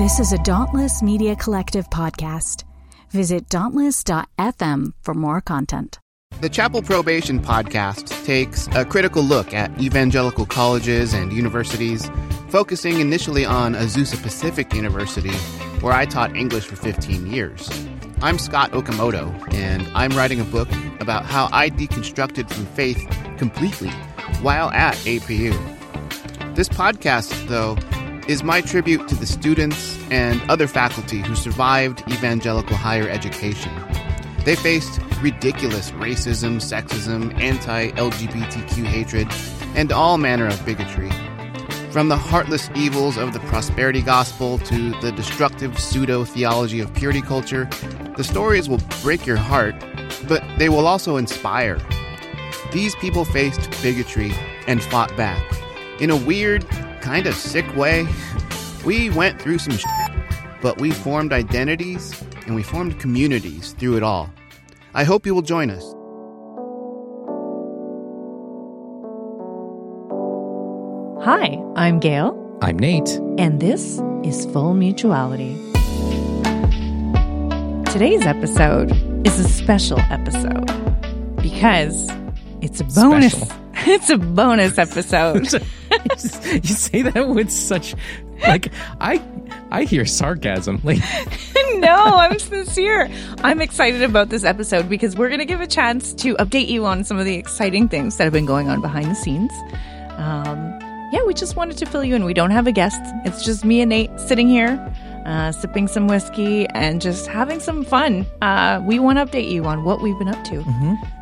This is a Dauntless Media Collective podcast. Visit dauntless.fm for more content. The Chapel Probation podcast takes a critical look at evangelical colleges and universities, focusing initially on Azusa Pacific University, where I taught English for 15 years. I'm Scott Okamoto, and I'm writing a book about how I deconstructed from faith completely while at APU. This podcast, though, is my tribute to the students and other faculty who survived evangelical higher education. They faced ridiculous racism, sexism, anti LGBTQ hatred, and all manner of bigotry. From the heartless evils of the prosperity gospel to the destructive pseudo theology of purity culture, the stories will break your heart, but they will also inspire. These people faced bigotry and fought back. In a weird, kind of sick way, we went through some shit, but we formed identities and we formed communities through it all. I hope you will join us. Hi, I'm Gail, I'm Nate. and this is Full Mutuality. Today's episode is a special episode because it's a bonus. Special. It's a bonus episode. you say that with such like I I hear sarcasm. Like no, I'm sincere. I'm excited about this episode because we're going to give a chance to update you on some of the exciting things that have been going on behind the scenes. Um, yeah, we just wanted to fill you in. We don't have a guest. It's just me and Nate sitting here, uh, sipping some whiskey and just having some fun. Uh, we want to update you on what we've been up to.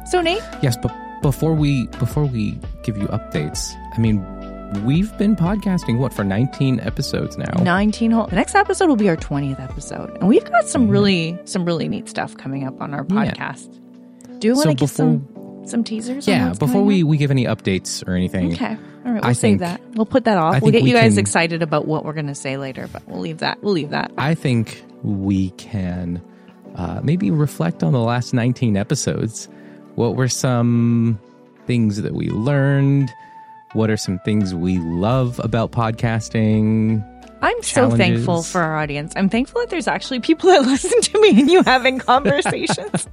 So, Nate, yes, but before we before we give you updates, I mean, we've been podcasting what for 19 episodes now. 19 whole. The next episode will be our 20th episode, and we've got some really some really neat stuff coming up on our Mm-hmm. Yeah. podcast. Do you want So to give some some teasers? on Yeah, before we up? we give any updates or anything. Okay. All right. We'll I save think- that. We'll put that off. I We'll get you guys can- excited about what we're going to say later, but we'll leave that. We'll leave that. I think we can uh, maybe reflect on the last 19 episodes. What were some things that we learned? What are some things we love about podcasting? I'm so thankful for our audience. I'm thankful that there's actually people that listen to me and you having conversations.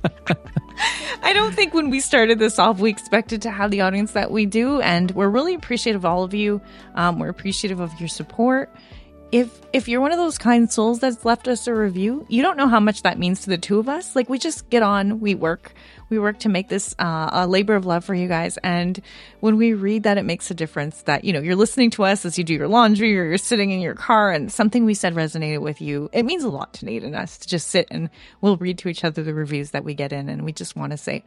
I don't think when we started this off, we expected to have the audience that we do, and we're really appreciative of all of you. Um, we're appreciative of your support. If if you're one of those kind souls that's left us a review, you don't know how much that means to the two of us. Like we just get on, we work, we work to make this uh, a labor of love for you guys. And when we read that, it makes a difference. That you know you're listening to us as you do your laundry or you're sitting in your car, and something we said resonated with you. It means a lot to Nate and us to just sit and we'll read to each other the reviews that we get in, and we just want to say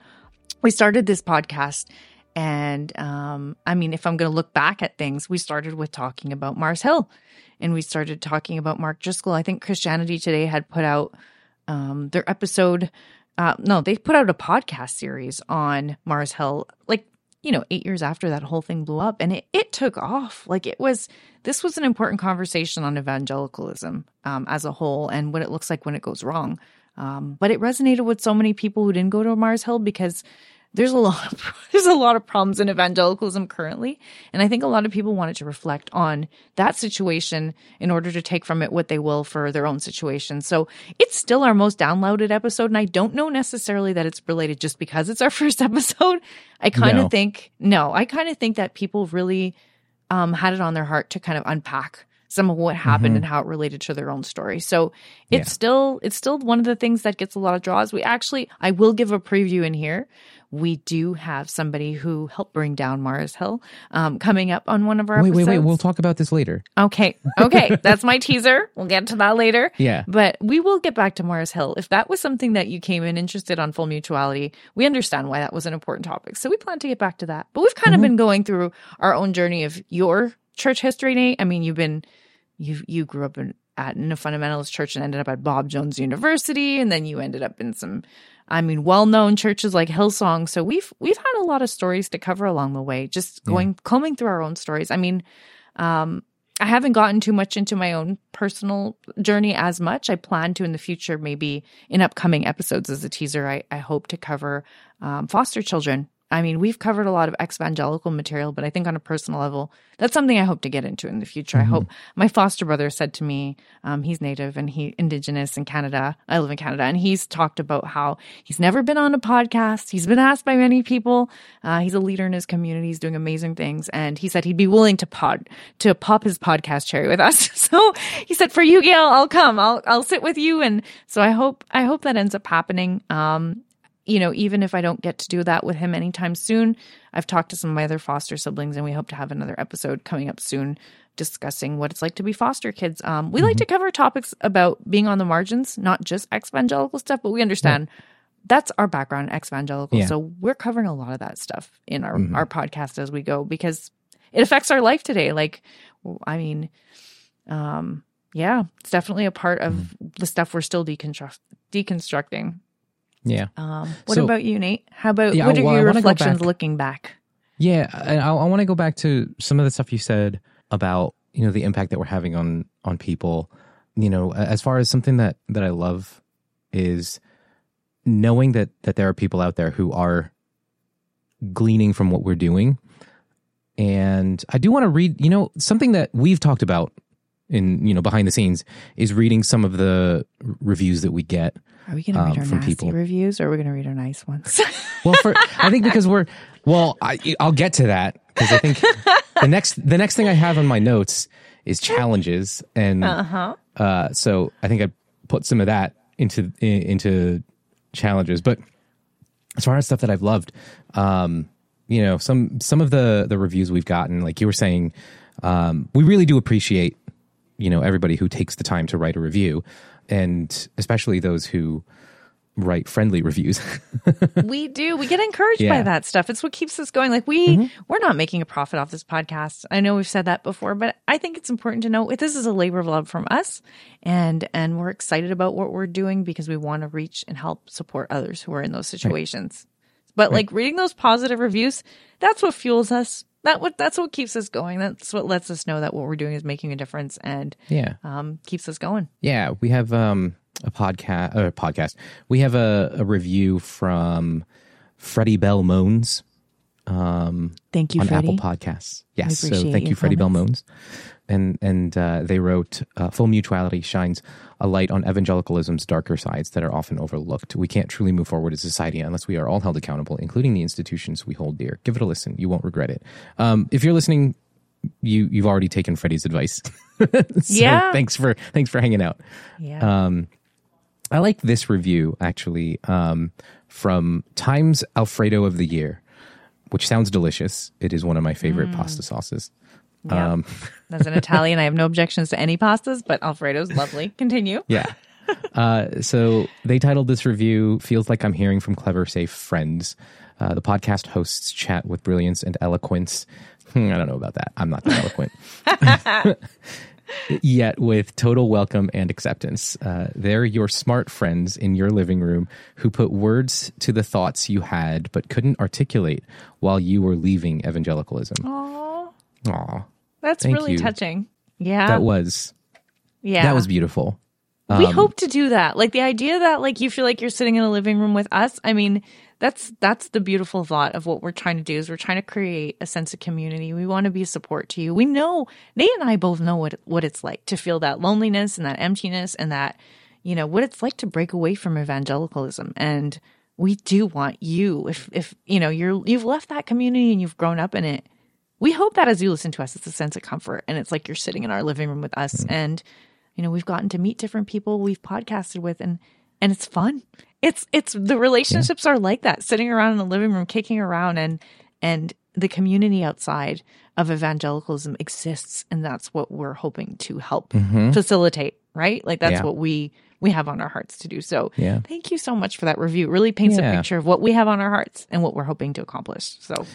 we started this podcast and um, i mean if i'm going to look back at things we started with talking about mars hill and we started talking about mark driscoll. I think christianity today had put out um, their episode uh, no they put out a podcast series on mars hill like you know eight years after that whole thing blew up and it, it took off. Like it was this was an important conversation on evangelicalism um, as a whole and what it looks like when it goes wrong. Um, but it resonated with so many people who didn't go to Mars Hill because there's a lot of there's a lot of problems in evangelicalism currently, and I think a lot of people wanted to reflect on that situation in order to take from it what they will for their own situation. So it's still our most downloaded episode, and I don't know necessarily that it's related just because it's our first episode. I kind of No. think no, I kind of think that people really um, had it on their heart to kind of unpack some of what happened and how it related to their own story. So it's Yeah. still it's still one of the things that gets a lot of draws. We actually I will give a preview in here. We do have somebody who helped bring down Mars Hill um, coming up on one of our Wait, wait, episodes. wait. We'll talk about this later. Okay. Okay. That's my teaser. We'll get to that later. Yeah. But we will get back to Mars Hill. If that was something that you came in interested on full mutuality, we understand why that was an important topic. So we plan to get back to that. But we've kind of been going through our own journey of your church history, Nate. I mean, you've been you you grew up in at in a fundamentalist church and ended up at Bob Jones University, and then you ended up in some I mean, well-known churches like Hillsong. So we've we've had a lot of stories to cover along the way. Just going combing through our own stories. I mean, um, I haven't gotten too much into my own personal journey as much. I plan to in the future, maybe in upcoming episodes as a teaser. I, I hope to cover um, foster children I mean, we've covered a lot of evangelical material, but I think on a personal level, that's something I hope to get into in the future. I hope my foster brother said to me, um, he's native and he indigenous in Canada. I live in Canada, and he's talked about how he's never been on a podcast. He's been asked by many people. Uh, he's a leader in his community. He's doing amazing things, and he said he'd be willing to pod to pop his podcast cherry with us. So he said, "For you, Gail, I'll come. I'll I'll sit with you." And so I hope I hope that ends up happening. Um, you know, even if I don't get to do that with him anytime soon, I've talked to some of my other foster siblings, and we hope to have another episode coming up soon discussing what it's like to be foster kids. Um, we like to cover topics about being on the margins, not just evangelical stuff, but we understand that's our background, evangelical. Yeah. So we're covering a lot of that stuff in our, our podcast as we go because it affects our life today. Like, I mean, um, yeah, it's definitely a part of the stuff we're still deconstruct- deconstructing. Yeah. Um, what So- about you, Nate? How about Yeah, what are well, your reflections back- looking back? Yeah, and I, I want to go back to some of the stuff you said about you know the impact that we're having on on people. You know, as far as something that that I love is knowing that that there are people out there who are gleaning from what we're doing. And I do want to read, you know, something that we've talked about in you know behind the scenes is reading some of the reviews that we get. Are we going to um, read our from nasty people. reviews or are we going to read our nice ones? Well, for I think because we're well, I, I'll get to that because I think the next the next thing I have on my notes is challenges, and uh so I think I put some of that into into challenges. But as far as stuff that I've loved, um, you know, some some of the the reviews we've gotten, like you were saying, um, we really do appreciate you know everybody who takes the time to write a review, and especially those who write friendly reviews. we do. We get encouraged by Yeah. Mm-hmm. that stuff. It's what keeps us going. Like we we're not making a profit off this podcast. I know we've said that before, but I think it's important to know this is a labor of love from us and and we're excited about what we're doing because we want to reach and help support others who are in those situations. But like reading those positive reviews, that's what fuels us. That what that's what keeps us going. That's what lets us know that what we're doing is making a difference and yeah. um, keeps us going. Yeah, we have um, a podcast. Uh, podcast. We have a, a review from Freddie Bell Moans Um, Thank you, on Freddie. Apple Podcasts. Yes, so thank your you, Freddie Bell. Moans. And and uh, they wrote, uh, "Full mutuality shines a light on evangelicalism's darker sides that are often overlooked. We can't truly move forward as a society unless we are all held accountable, including the institutions we hold dear. Give it a listen; you won't regret it. Um, if you're listening." You you've already taken Freddie's advice. So Yeah. Thanks for thanks for hanging out. Yeah. Um, I like this review actually um, from Times Alfredo of the Year, which sounds delicious. It is one of my favorite pasta sauces. Yeah. Um, As an Italian, I have no objections to any pastas, but Alfredo's lovely. Continue. yeah. Uh, so they titled this review "Feels like I'm hearing from clever, safe friends." Uh, the podcast hosts chat with brilliance and eloquence. Hmm, I don't know about that. I'm not that eloquent. Yet with total welcome and acceptance. Uh, they're your smart friends in your living room who put words to the thoughts you had but couldn't articulate while you were leaving evangelicalism. Oh, Aw, that's really you. touching. Yeah. that was yeah. that was beautiful. we Um, hope to do that. Like the idea that like you feel like you're sitting in a living room with us. I mean, that's that's the beautiful thought of what we're trying to do is we're trying to create a sense of community. We want to be a support to you. We know Nate and I both know what what it's like to feel that loneliness and that emptiness and that you know what it's like to break away from evangelicalism and we do want you if if you know you're you've left that community and you've grown up in it we hope that as you listen to us, it's a sense of comfort and it's like you're sitting in our living room with us. Mm. And, you know, we've gotten to meet different people we've podcasted with and, and it's fun. It's, it's the relationships are like that sitting around in the living room, kicking around and, and the community outside of evangelicalism exists. And that's what we're hoping to help mm-hmm. facilitate, right? Like that's Yeah. what we, we have on our hearts to do. So Yeah. thank you so much for that review. It really paints a picture of what we have on our hearts and what we're hoping to accomplish. So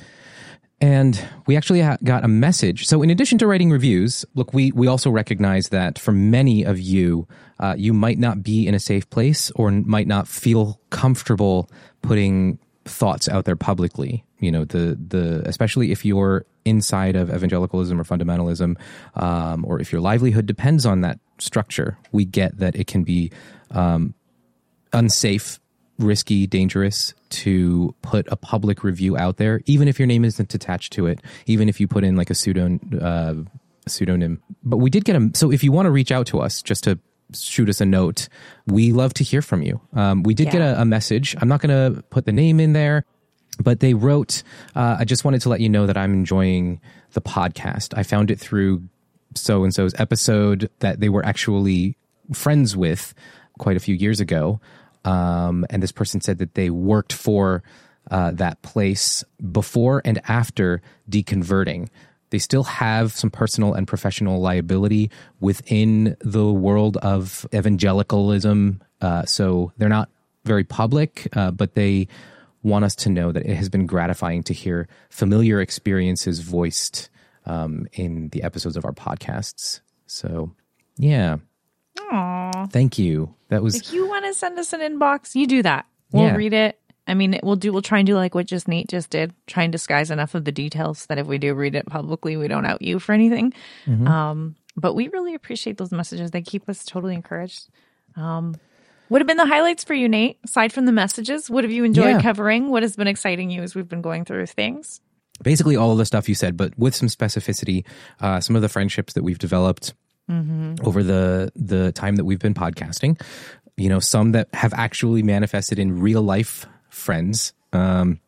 And we actually ha- got a message. So, in addition to writing reviews, look, we, we also recognize that for many of you, uh, you might not be in a safe place or might not feel comfortable putting thoughts out there publicly. You know, the the especially if you're inside of evangelicalism or fundamentalism, um, or if your livelihood depends on that structure. We get that it can be um, unsafe risky, dangerous to put a public review out there, even if your name isn't attached to it, even if you put in like a pseudo uh, pseudonym. But we did get a so if you want to reach out to us just to shoot us a note, we love to hear from you. Um, we did get a, a message. I'm not going to put the name in there, but they wrote, uh, I just wanted to let you know that I'm enjoying the podcast. I found it through so and so's episode that they were actually friends with quite a few years ago. Um, and this person said that they worked for uh, that place before and after deconverting. They still have some personal and professional liability within the world of evangelicalism. Uh, so they're not very public, uh, but they want us to know that it has been gratifying to hear familiar experiences voiced um, in the episodes of our podcasts. So, yeah. Aww. Thank you. That was If you want to send us an inbox, you do that. We'll Yeah. read it. I mean, we'll do. We'll try and do like what just Nate just did. Try and disguise enough of the details that if we do read it publicly, we don't out you for anything. Mm-hmm. Um, but we really appreciate those messages. They keep us totally encouraged. Um, what have been the highlights for you, Nate? Aside from the messages, what have you enjoyed Yeah. covering? What has been exciting you as we've been going through things? basically all of the stuff you said, but with some specificity. Uh, some of the friendships that we've developed over the the time that we've been podcasting. You know, some that have actually manifested in real life friends. Um,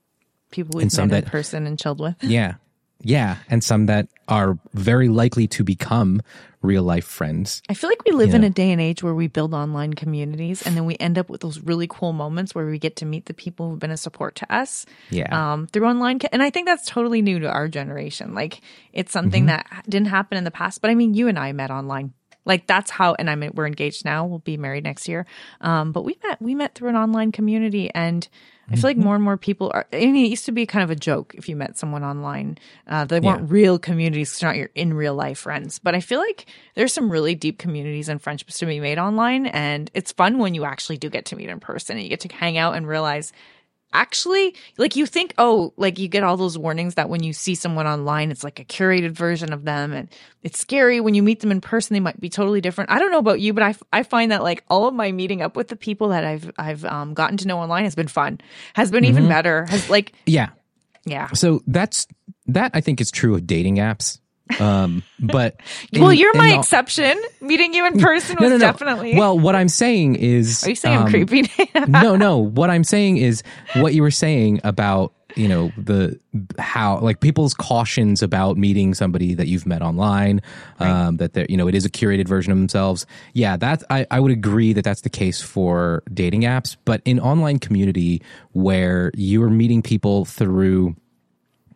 People we've met in that- person and chilled with. yeah, yeah, and some that are very likely to become real life friends. I feel like we live in a day and age where we build online communities and then we end up with those really cool moments where we get to meet the people who've been a support to us Yeah, um, through online. And I think that's totally new to our generation. Like it's something that didn't happen in the past, but I mean, you and I met online. Like that's how, and I mean, we're engaged now. We'll be married next year. Um, but we met, we met through an online community and I feel like more and more people are, I mean, it used to be kind of a joke if you met someone online. Uh, they weren't real communities. They're not your in real life friends. But I feel like there's some really deep communities and friendships to be made online. And it's fun when you actually do get to meet in person and you get to hang out and realize actually like you think oh like you get all those warnings that when you see someone online it's like a curated version of them and it's scary when you meet them in person they might be totally different i don't know about you but i, f- I find that like all of my meeting up with the people that i've i've um, gotten to know online has been fun has been even better has like yeah. yeah So that's that. I think is true of dating apps. Um, but well you're my exception. Meeting you in person was definitely Well, what I'm saying is, are you saying i'm um, creepy? no, no. What I'm saying is what you were saying about you know the how like people's cautions about meeting somebody that you've met online, um, that they're you know it is a curated version of themselves. Yeah, that I I would agree that that's the case for dating apps, but in online community where you're meeting people through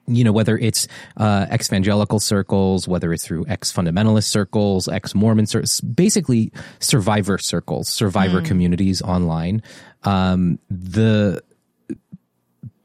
you know, whether it's uh, ex-evangelical circles, whether it's through ex-fundamentalist circles, ex-Mormon circles, basically survivor circles, survivor communities online. Um, the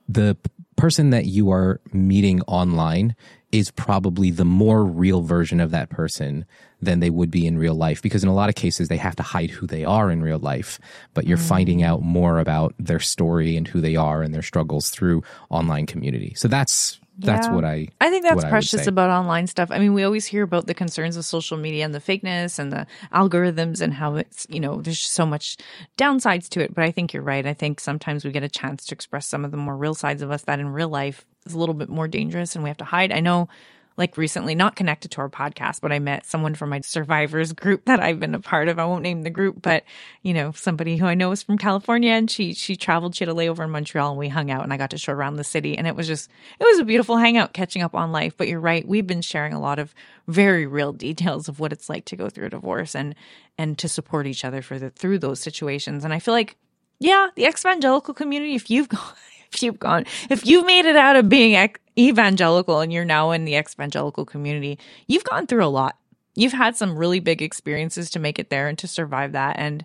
the person that you are meeting online is probably the more real version of that person than they would be in real life because in a lot of cases they have to hide who they are in real life but you're finding out more about their story and who they are and their struggles through online community. So that's that's Yeah. what i I think that's what I would precious about online stuff. I mean, we always hear about the concerns of social media and the fakeness and the algorithms and how it's, you know, there's so much downsides to it. But I think you're right. I think sometimes we get a chance to express some of the more real sides of us that in real life is a little bit more dangerous and we have to hide. I know like recently, not connected to our podcast, but I met someone from my survivors group that I've been a part of. I won't name the group, but you know, somebody who I know is from California and she she traveled, she had a layover in Montreal and we hung out and I got to show around the city and it was just it was a beautiful hangout catching up on life. But you're right, we've been sharing a lot of very real details of what it's like to go through a divorce and and to support each other for the through those situations. And I feel like, yeah, the evangelical community, if you've gone if you've gone, if you've made it out of being evangelical and you're now in the evangelical community, you've gone through a lot. You've had some really big experiences to make it there and to survive that. And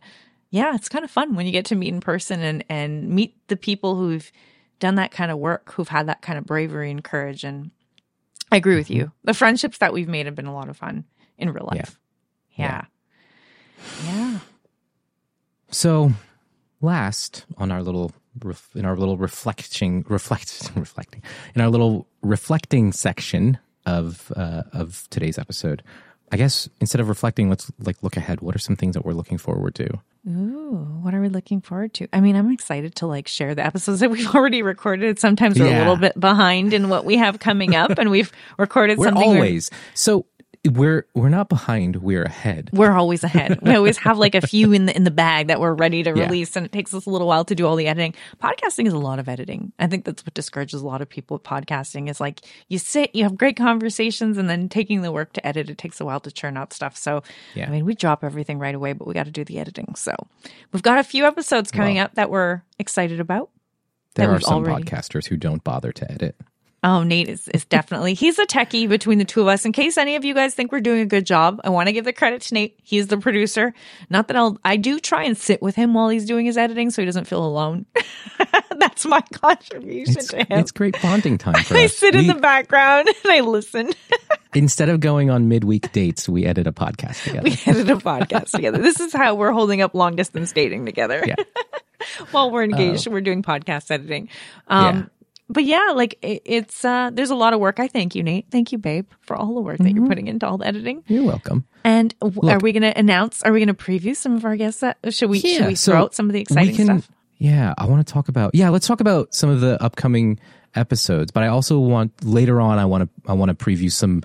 yeah, it's kind of fun when you get to meet in person and, and meet the people who've done that kind of work, who've had that kind of bravery and courage. And I agree with you. Mm-hmm. The friendships that we've made have been a lot of fun in real life. Yeah. Yeah. So, last on our little in our little reflecting reflect reflecting in our little reflecting section of uh, of today's episode, I guess instead of reflecting, let's like look ahead. What are some things that we're looking forward to? Ooh. what are we looking forward to? I mean, I'm excited to like share the episodes that we've already recorded. Sometimes we're a little bit behind in what we have coming up, and we've recorded We're something. we're- always so we're we're not behind. We're ahead. we're always ahead. We always have like a few in the in the bag that we're ready to Yeah. release, and it takes us a little while to do all the editing. Podcasting is a lot of editing. I think that's what discourages a lot of people with podcasting. Is like you sit, you have great conversations, and then taking the work to edit, it takes a while to churn out stuff. So, Yeah. I mean, we drop everything right away, but we got to do the editing. So, we've got a few episodes coming Well, up that we're excited about. There are some already- podcasters who don't bother to edit. Oh, Nate is, is definitely, he's a techie between the two of us. In case any of you guys think we're doing a good job, I want to give the credit to Nate. He's the producer. Not that I'll, I do try and sit with him while he's doing his editing so he doesn't feel alone. That's my contribution It's, to him. it's great bonding time for I us. sit in the background and I listen. instead of going on midweek dates, we edit a podcast together. we edit a podcast together. This is how we're holding up long distance dating together. Yeah. While we're engaged, we're doing podcast editing. Um, Yeah. But yeah, like it, it's uh, there's a lot of work. I thank you, Nate. Thank you, babe, for all the work that Mm-hmm. you're putting into all the editing. You're welcome. And w- are we going to announce? Are we going to preview some of our guests? That should we? should we so throw out some of the exciting can, stuff? Yeah, I want to talk about. Yeah, let's talk about some of the upcoming episodes. But I also want later on. I want to. I want to preview some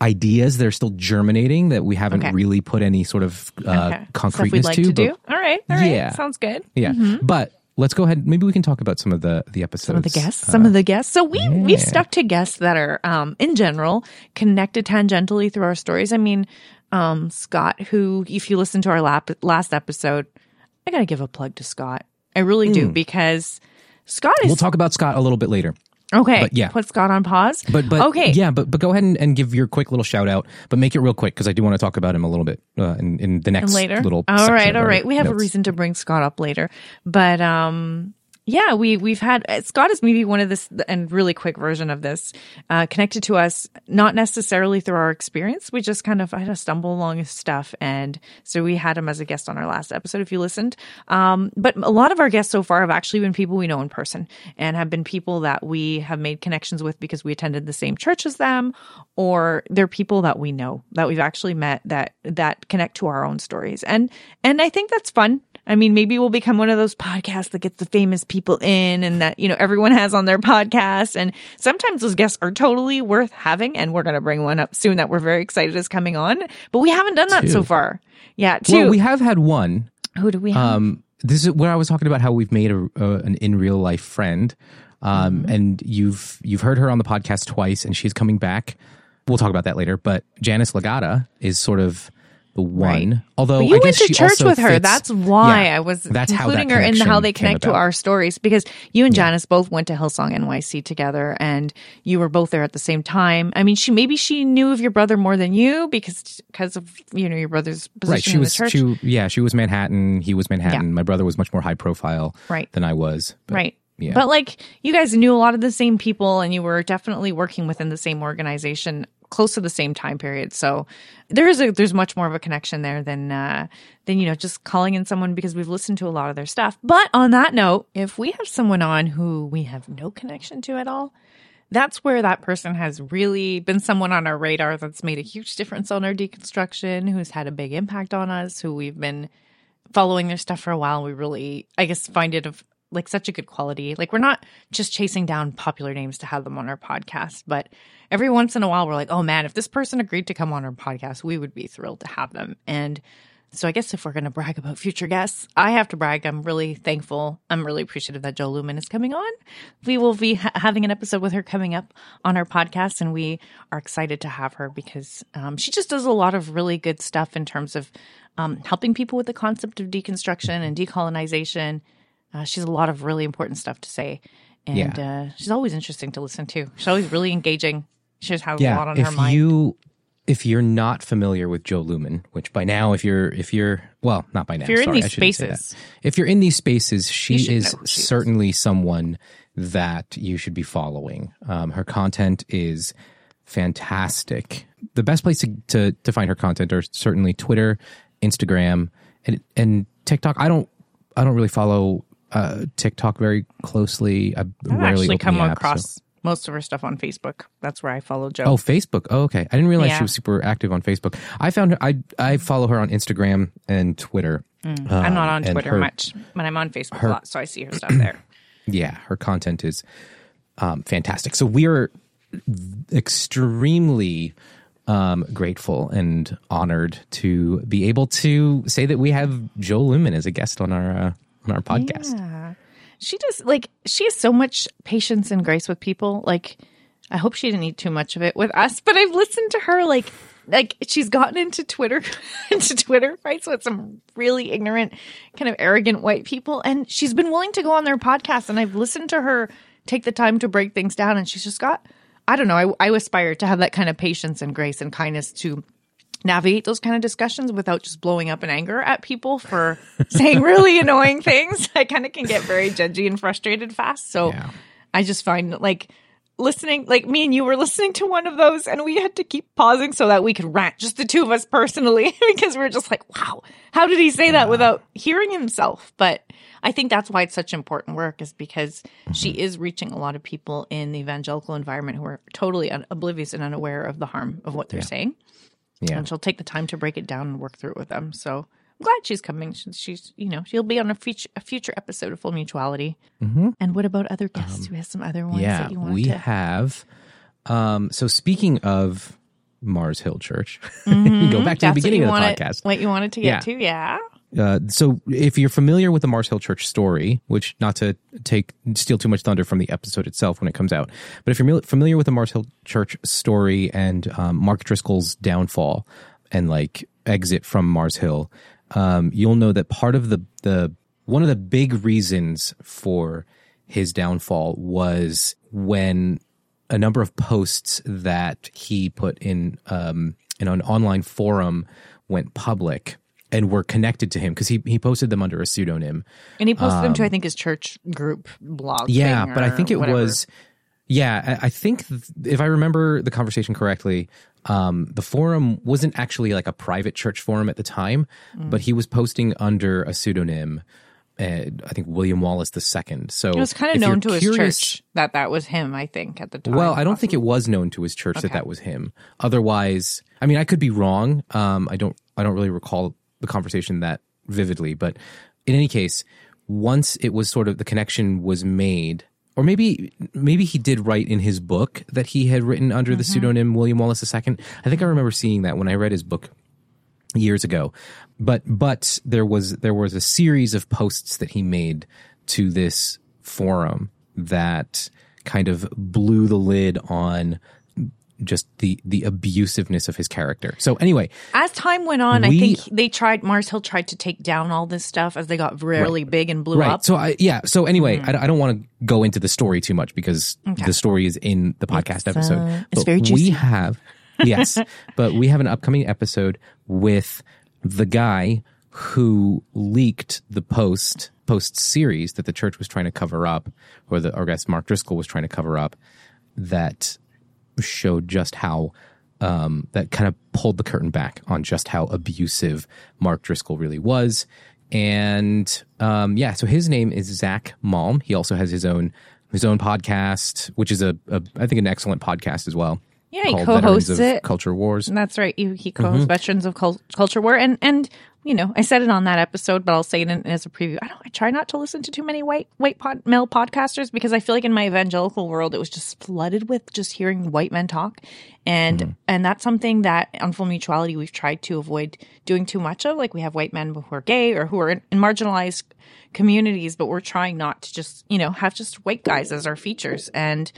ideas that are still germinating that we haven't Okay. really put any sort of uh, Okay. Concreteness like to, but- do. All right, all right, Yeah. sounds good. Yeah, but let's go ahead. Maybe we can talk about some of the the episodes. Some of the guests, some of the guests. So we we've stuck to guests that are, um, in general, connected tangentially through our stories. I mean, um, Scott, who, if you listen to our lap, last episode, I got to give a plug to Scott. I really do because Scott is Hmm. We'll talk about Scott a little bit later. Okay. but yeah. put Scott on pause. But but okay, yeah, but but go ahead and, and give your quick little shout out, but make it real quick because I do want to talk about him a little bit uh, in in the next later. little. All right, all right. We have a reason to bring Scott up later, but um, yeah, we we've had uh, Scott is maybe one of this and really quick version of this uh, connected to us, not necessarily through our experience. We just kind of had to stumble along his stuff, and so we had him as a guest on our last episode. If you listened, um, but a lot of our guests so far have actually been people we know in person and have been people that we have made connections with because we attended the same church as them, or they're people that we know that we've actually met that that connect to our own stories, and and I think that's fun. I mean, maybe we'll become one of those podcasts that gets the famous people in and that, you know, everyone has on their podcast. And sometimes those guests are totally worth having. And we're going to bring one up soon that we're very excited is coming on. But we haven't done that so far. Yeah, two. Well, we have had one. Who do we have? Um, this is where I was talking about how we've made a, uh, an in real life friend, um, Mm-hmm. and you've you've heard her on the podcast twice, and she's coming back. We'll talk about that later. But Janice Lagata is sort of the one. Right. Although But you I went to church with her. fits- That's why Yeah, I was that's including her in the, how they connect to our stories because you and Janice both went to Hillsong NYC together and you were both there at the same time. I mean, she maybe she knew of your brother more than you because because of you know your brother's position Right, she in was the church. she yeah she was Manhattan. He was Manhattan. My brother was much more high profile Right. than I was. But right. Yeah. But like you guys knew a lot of the same people and you were definitely working within the same organization close to the same time period. So there is a there's much more of a connection there than uh than you know just calling in someone because we've listened to a lot of their stuff. But on that note, if we have someone on who we have no connection to at all, that's where that person has really been someone on our radar that's made a huge difference on our deconstruction, who's had a big impact on us, who we've been following their stuff for a while. We really, I guess, find it of like such a good quality. Like we're not just chasing down popular names to have them on our podcast, but every once in a while we're like, oh man, if this person agreed to come on our podcast, we would be thrilled to have them. And so I guess if we're going to brag about future guests, I have to brag. I'm really thankful. I'm really appreciative that Jo Luehmann is coming on. We will be ha- having an episode with her coming up on our podcast, and we are excited to have her because um, she just does a lot of really good stuff in terms of um, helping people with the concept of deconstruction and decolonization. Uh, she's a lot of really important stuff to say, and Yeah. uh, she's always interesting to listen to. She's always really engaging. She just has a lot on her mind. you if you're not familiar with Jo Luehmann, which by now, if you're if you're well, not by now, If you're in sorry, these I shouldn't say that. spaces. if you're in these spaces, she is she is. certainly someone that you should be following. Um, her content is fantastic. The best place to, to to find her content are certainly Twitter, Instagram, and and TikTok. I don't I don't really follow uh, TikTok very closely. I I've rarely actually come app, so- across most of her stuff on Facebook. That's where I follow Jo. Oh, Facebook. Oh, okay. I didn't realize Yeah. she was super active on Facebook. I found her. I I follow her on Instagram and Twitter, I'm not on Twitter her- much, but I'm on Facebook a lot, so I see her stuff there. yeah, her content is um, fantastic. So we're extremely um, grateful and honored to be able to say that we have Jo Luehmann as a guest on our uh, on our podcast. Yeah. She just like she has so much patience and grace with people. Like I hope she didn't eat too much of it with us, but I've listened to her like like she's gotten into Twitter into Twitter fights with some really ignorant, kind of arrogant white people and she's been willing to go on their podcast and I've listened to her take the time to break things down and she's just got I don't know, I, I aspire to have that kind of patience and grace and kindness to navigate those kind of discussions without just blowing up in anger at people for saying really annoying things. I kind of can get very judgy and frustrated fast. So Yeah. I just find like listening, like me and you were listening to one of those and we had to keep pausing so that we could rant, just the two of us personally, because we are just like, wow, how did he say that without hearing himself? But I think that's why it's such important work is because she mm-hmm. is reaching a lot of people in the evangelical environment who are totally un- oblivious and unaware of the harm of what they're saying Yeah. and she'll take the time to break it down and work through it with them. So I'm glad she's coming. She's, she's you know, she'll be on a future a future episode of Full Mutuality. Mm-hmm. And what about other guests? Do we have some other ones Yeah, that you want we to? have. Um, so speaking of Mars Hill Church, go back to the beginning of the wanted, podcast. What you wanted to Yeah. get to? Yeah. Uh, so if you're familiar with the Mars Hill Church story, which not to take steal too much thunder from the episode itself when it comes out, but if you're familiar with the Mars Hill Church story and um, Mark Driscoll's downfall and like exit from Mars Hill, um, you'll know that part of the the one of the big reasons for his downfall was when a number of posts that he put in um, in an online forum went public and were connected to him because he he posted them under a pseudonym. And he posted them to I think his church group blog. Um, Yeah, but I think it whatever. was. Yeah, I I think th- if I remember the conversation correctly, um, the forum wasn't actually like a private church forum at the time, Mm. but he was posting under a pseudonym. Uh, I think William Wallace II. So It was kind of known to his curious- church that that was him. I think at the time. Well, I don't think it was known to his church that that was him. Otherwise, I mean, I could be wrong. Um, I don't. I don't really recall the conversation that vividly. But in any case, once it was sort of the connection was made, or maybe maybe he did write in his book that he had written under the mm-hmm. pseudonym William Wallace II. I think I remember seeing that when I read his book years ago. But but there was there was a series of posts that he made to this forum that kind of blew the lid on just the the abusiveness of his character. So anyway, As time went on, I think they tried. Mars Hill tried to take down all this stuff as they got really big and blew right. up. So I yeah. So anyway, I, I don't want to go into the story too much because the story is in the podcast episode. uh, it's very juicy. we have yes, but we have an upcoming episode with the guy who leaked the post post series that the church was trying to cover up, or the or I guess Mark Driscoll was trying to cover up that showed just how um, that kind of pulled the curtain back on just how abusive Mark Driscoll really was. And um, yeah, so his name is Zach Malm. He also has his own his own podcast, which is a, a I think an excellent podcast as well. Yeah, he co-hosts it. Culture Wars. That's right. He, he Mm-hmm. co-hosts Veterans of Cul- Culture War, and and you know, I said it on that episode, but I'll say it in, as a preview. I don't. I try not to listen to too many white white pod, male podcasters because I feel like in my evangelical world, it was just flooded with just hearing white men talk, and Mm-hmm. and that's something that on Full Mutuality we've tried to avoid doing too much of. Like we have white men who are gay or who are in, in marginalized communities, but we're trying not to just you know have just white guys as our features. And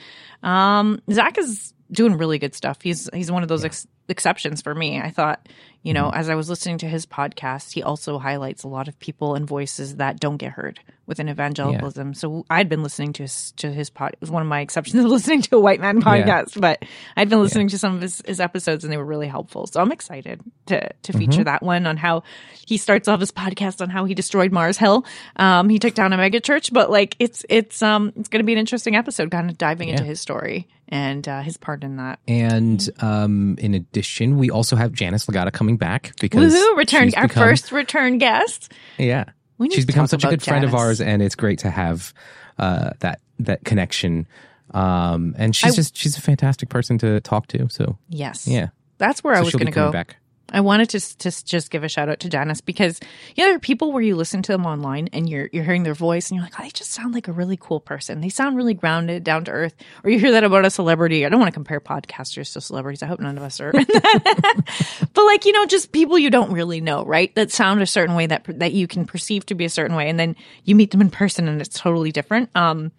um, Zach is doing really good stuff. He's he's one of those ex- exceptions for me. I thought, you know, as I was listening to his podcast, he also highlights a lot of people and voices that don't get heard within evangelicalism. So I'd been listening to his to his pod. It was one of my exceptions of listening to a white man podcast, but I'd been listening to some of his, his episodes and they were really helpful. So I'm excited to to feature that one on how he starts off his podcast on how he destroyed Mars Hill. Um, he took down a mega church, but like it's it's um it's going to be an interesting episode, kind of diving into his story and uh, his part in that. And um, in addition, we also have Janice Lagata coming back because Woohoo! Return she's our become- first return guest. Yeah, she's become such a good friend of ours, and it's great to have uh, that that connection. Um, and she's I- just she's a fantastic person to talk to. So Yes. yeah, That's where I was going to go. back. I wanted to, to just give a shout out to Janice because you know there are people where you listen to them online and you're you're hearing their voice and you're like, oh, they just sound like a really cool person. They sound really grounded, down to earth. Or you hear that about a celebrity. I don't want to compare podcasters to celebrities. I hope none of us are. but like you know, just people you don't really know, right? That sound a certain way that that you can perceive to be a certain way, and then you meet them in person and it's totally different. Um,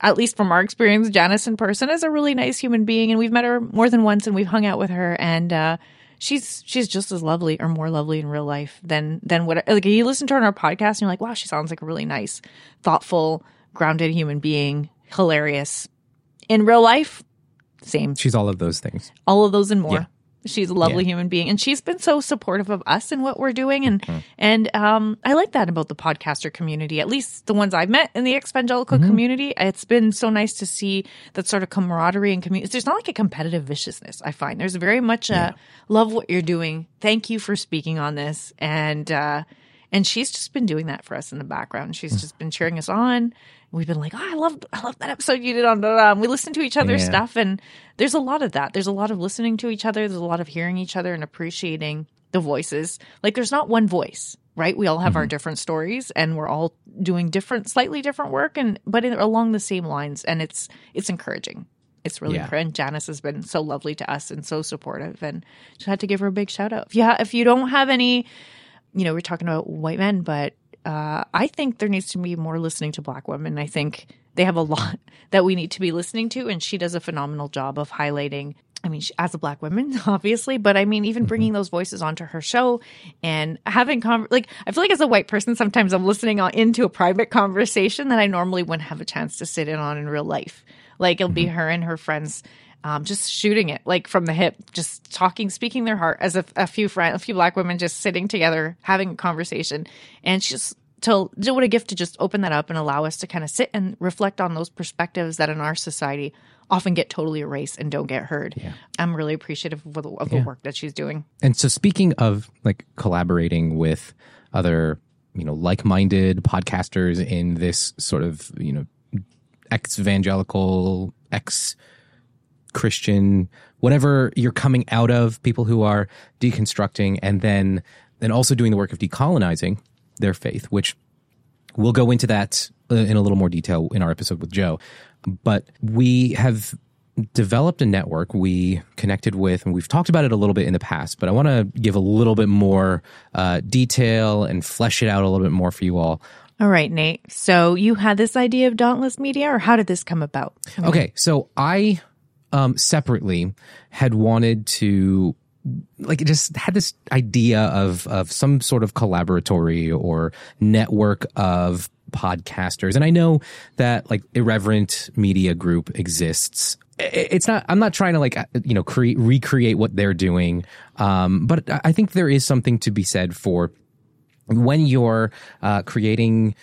at least from our experience, Janice in person is a really nice human being, and we've met her more than once, and we've hung out with her, and uh, she's she's just as lovely or more lovely in real life than than what like you listen to her on our podcast, and you're like, wow, she sounds like a really nice, thoughtful, grounded human being, hilarious. In real life, same, She's all of those things. all of those and more. Yeah. She's a lovely Yeah. human being, and she's been so supportive of us and what we're doing, and Mm-hmm. and um, I like that about the podcaster community. At least the ones I've met in the evangelical Mm-hmm. community, it's been so nice to see that sort of camaraderie and community. There's not like a competitive viciousness. I find there's very much a love what you're doing. Thank you for speaking on this, and uh, and she's just been doing that for us in the background. She's just been cheering us on. We've been like, oh, I love, I love that episode you did on. blah, blah, blah." We listen to each other's Yeah. stuff, and there's a lot of that. There's a lot of listening to each other. There's a lot of hearing each other and appreciating the voices. Like, there's not one voice, right? We all have Mm-hmm. our different stories, and we're all doing different, slightly different work, and but in, along the same lines. And it's it's encouraging. It's really Yeah. encouraging. Janice has been so lovely to us and so supportive, and just had to give her a big shout out. If you ha- if you don't have any you know, we're talking about white men, but uh, I think there needs to be more listening to black women. I think they have a lot that we need to be listening to, and she does a phenomenal job of highlighting. I mean, she, as a black woman, obviously, but I mean, even bringing those voices onto her show and having con- like I feel like as a white person, sometimes I'm listening on, into a private conversation that I normally wouldn't have a chance to sit in on in real life. Like it'll be her and her friends um, just shooting it like from the hip, just talking, speaking their heart as a, a few friend, a few black women just sitting together having a conversation, and just to what a gift to just open that up and allow us to kind of sit and reflect on those perspectives that in our society often get totally erased and don't get heard. I'm really appreciative of, the, of the work that she's doing. And so, speaking of like collaborating with other, you know, like-minded podcasters in this sort of, you know, ex-evangelical, ex-Christian, whatever you're coming out of, people who are deconstructing, and then and also doing the work of decolonizing their faith, which we'll go into that uh, in a little more detail in our episode with Jo. But we have developed a network we connected with, and we've talked about it a little bit in the past, but I want to give a little bit more uh, detail and flesh it out a little bit more for you all. All right, Nate. So you had this idea of Dauntless Media, or how did this come about? Okay, so I um, separately had wanted to like just had this idea of of some sort of collaboratory or network of podcasters. And i know that like irreverent media group exists. It's not i'm not trying to like uh, you know create recreate what they're doing. Um but i think there is something to be said for when you're uh, creating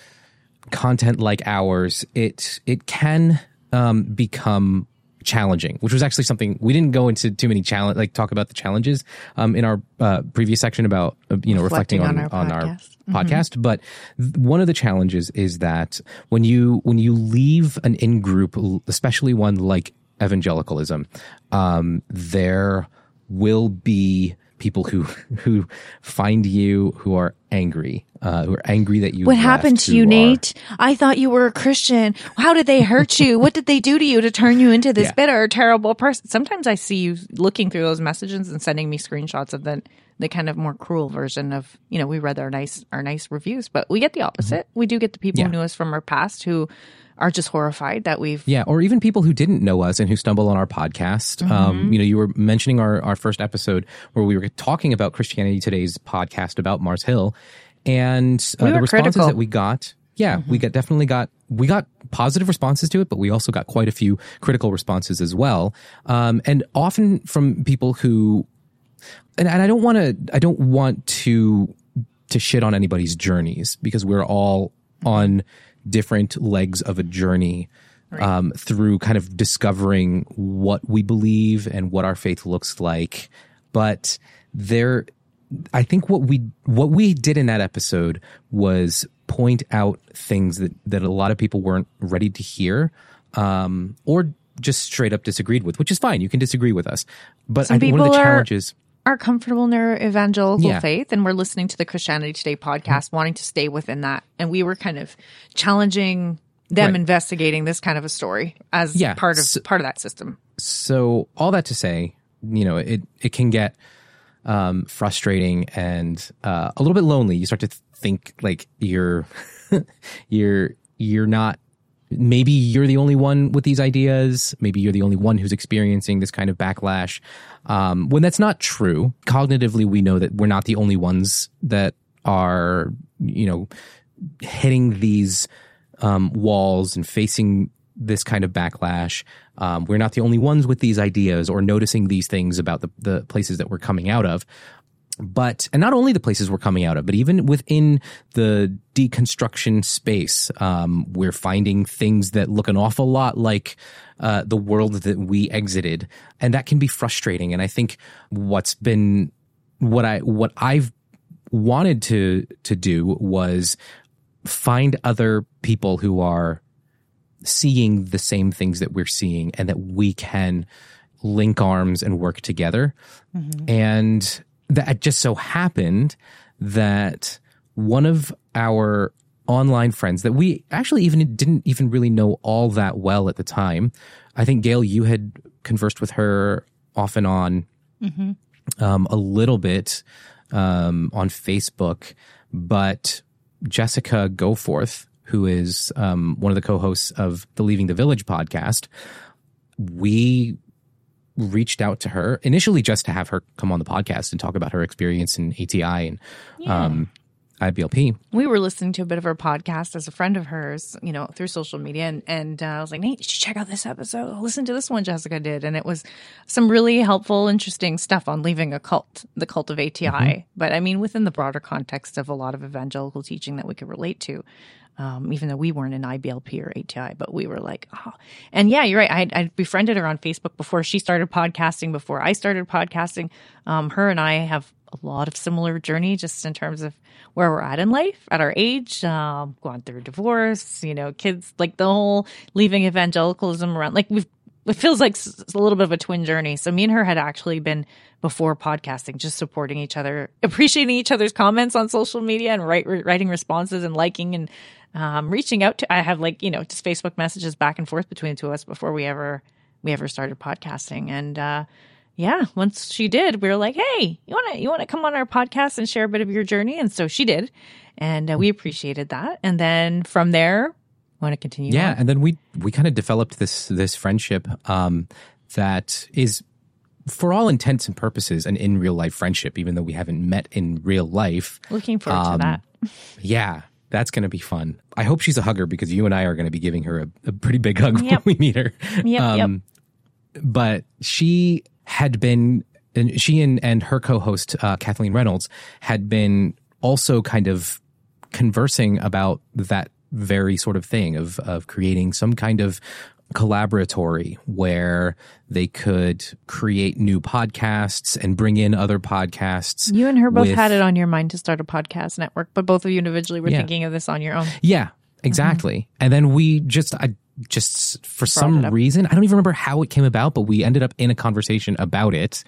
content like ours, it it can um, become challenging, which was actually something we didn't go into too many challenge like talk about the challenges um, in our uh, previous section about uh, you know reflecting, Reflecting on on our on our podcast. Mm-hmm. podcast. But th- one of the challenges is that when you when you leave an in group, especially one like evangelicalism, um, there will be people who who find you who are angry, uh, who are angry that you. What left, happened to you, are- Nate? I thought you were a Christian. How did they hurt you? what did they do to you to turn you into this Yeah. bitter, terrible person? Sometimes I see you looking through those messages and sending me screenshots of the the kind of more cruel version of you know we read our nice our nice reviews, but we get the opposite. We do get the people Yeah. who knew us from our past who are just horrified that we've Yeah, or even people who didn't know us and who stumble on our podcast. Mm-hmm. Um, you know, you were mentioning our, our first episode where we were talking about Christianity Today's podcast about Mars Hill, and uh, We the responses critical. Mm-hmm. that we got. Yeah, we got definitely got we got positive responses to it, but we also got quite a few critical responses as well, um, and often from people who and, and I don't want to I don't want to to shit on anybody's journeys because we're all on different legs of a journey um, through kind of discovering what we believe and what our faith looks like. But there, I think what we what we did in that episode was point out things that that a lot of people weren't ready to hear, um, or just straight up disagreed with, which is fine. You can disagree with us, but Some I think one of the people are- challenges. Are comfortable in their evangelical Yeah. faith and we're listening to the Christianity Today podcast, wanting to stay within that. And we were kind of challenging them Right. investigating this kind of a story as Yeah. part of So- part of that system. so all that to say, you know, it it can get um, frustrating and uh, a little bit lonely. You start to think like you're you're you're not. Maybe you're the only one with these ideas. Maybe you're the only one who's experiencing this kind of backlash. Um, when that's not true, cognitively, we know that we're not the only ones that are, you know, hitting these um, walls and facing this kind of backlash. Um, we're not the only ones with these ideas or noticing these things about the, the places that we're coming out of. But, and not only the places we're coming out of, but even within the deconstruction space, um, we're finding things that look an awful lot like uh, the world that we exited. And that can be frustrating. And I think what's been, what I, what I've wanted to, to do was find other people who are seeing the same things that we're seeing and that we can link arms and work together. And that just so happened that one of our online friends that we actually even didn't even really know all that well at the time. I think Gail, you had conversed with her off and on um, a little bit um, on Facebook, but Jessica Goforth, who is um, one of the co-hosts of the Leaving the Village podcast, we reached out to her initially just to have her come on the podcast and talk about her experience in ATI and um, IBLP. We were listening to a bit of her podcast as a friend of hers, you know, through social media. And, and uh, I was like, Nate, you should check out this episode. Listen to this one Jessica did. And it was some really helpful, interesting stuff on leaving a cult, the cult of ATI. But I mean, within the broader context of a lot of evangelical teaching that we could relate to. Um, even though we weren't in IBLP or ATI, but we were like, oh, and yeah, you're right. I, I befriended her on Facebook before she started podcasting, before I started podcasting. Um, her and I have a lot of similar journey just in terms of where we're at in life, at our age, um, gone through divorce, you know, kids, like the whole leaving evangelicalism around, like we've, it feels like a little bit of a twin journey. So me and her had actually been before podcasting, just supporting each other, appreciating each other's comments on social media and write, writing responses and liking and, um, reaching out to, I have like, you know, just Facebook messages back and forth between the two of us before we ever, we ever started podcasting. And, uh, yeah, once she did, we were like, "Hey, you want to you want to come on our podcast and share a bit of your journey?" And so she did, and uh, we appreciated that. And then from there, want to continue? Yeah, on? and then we we kind of developed this this friendship um, that is, for all intents and purposes, an in real life friendship, even though we haven't met in real life. looking forward Um, to that. Yeah, that's going to be fun. I hope she's a hugger because you and I are going to be giving her a, a pretty big hug Yep. when we meet her. Yep, yep. But she had been, and she and, and her co-host uh, Kathleen Reynolds had been also kind of conversing about that very sort of thing of of creating some kind of collaboratory where they could create new podcasts and bring in other podcasts. You and her both with- had it on your mind to start a podcast network, but both of you individually were Yeah. thinking of this on your own. Yeah, exactly. And then we just, I just for some reason, I don't even remember how it came about, but we ended up in a conversation about it.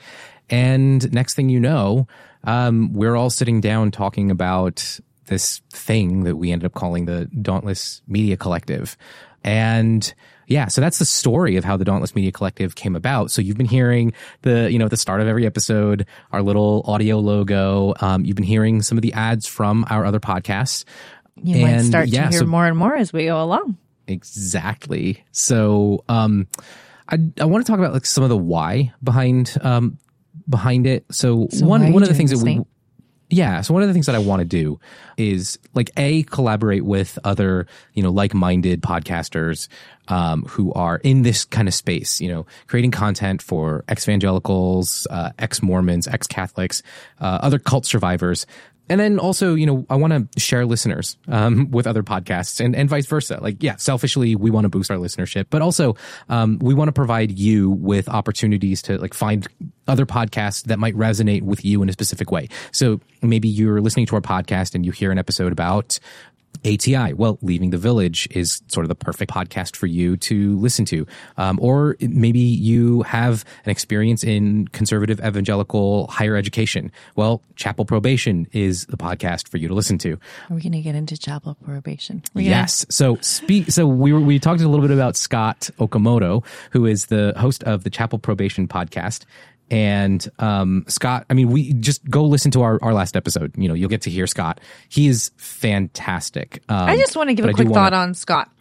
And next thing you know, um, we're all sitting down talking about this thing that we ended up calling the Dauntless Media Collective. And yeah, so that's the story of how the Dauntless Media Collective came about. So you've been hearing the, you know, at the start of every episode, our little audio logo. Um, you've been hearing some of the ads from our other podcasts. You might And, start yeah, to hear so- more and more as we go along. Exactly. So, um, I I want to talk about like some of the why behind um behind it. So, So one one of the things that we yeah, so one of the things that I want to do is like a collaborate with other you know like-minded podcasters um, who are in this kind of space. You know, creating content for ex-evangelicals, uh, ex-Mormons, ex-Catholics, uh, other cult survivors. And then also, you know, I want to share listeners um, with other podcasts and, and vice versa. Like, yeah, selfishly, we want to boost our listenership, but also um, we want to provide you with opportunities to like find other podcasts that might resonate with you in a specific way. So maybe you're listening to our podcast and you hear an episode about ATI, well, Leaving the Village is sort of the perfect podcast for you to listen to. Um, or maybe you have an experience in conservative evangelical higher education. Well, Chapel Probation is the podcast for you to listen to. Are we going to get into chapel probation? Gonna- Yes. So speak. So we were, we talked a little bit about Scott Okamoto, who is the host of the Chapel Probation podcast. And um, Scott, I mean, we just go listen to our, our last episode. You know, you'll get to hear Scott. He is fantastic. Um, I just want to give a a I do quick wanna- thought on Scott.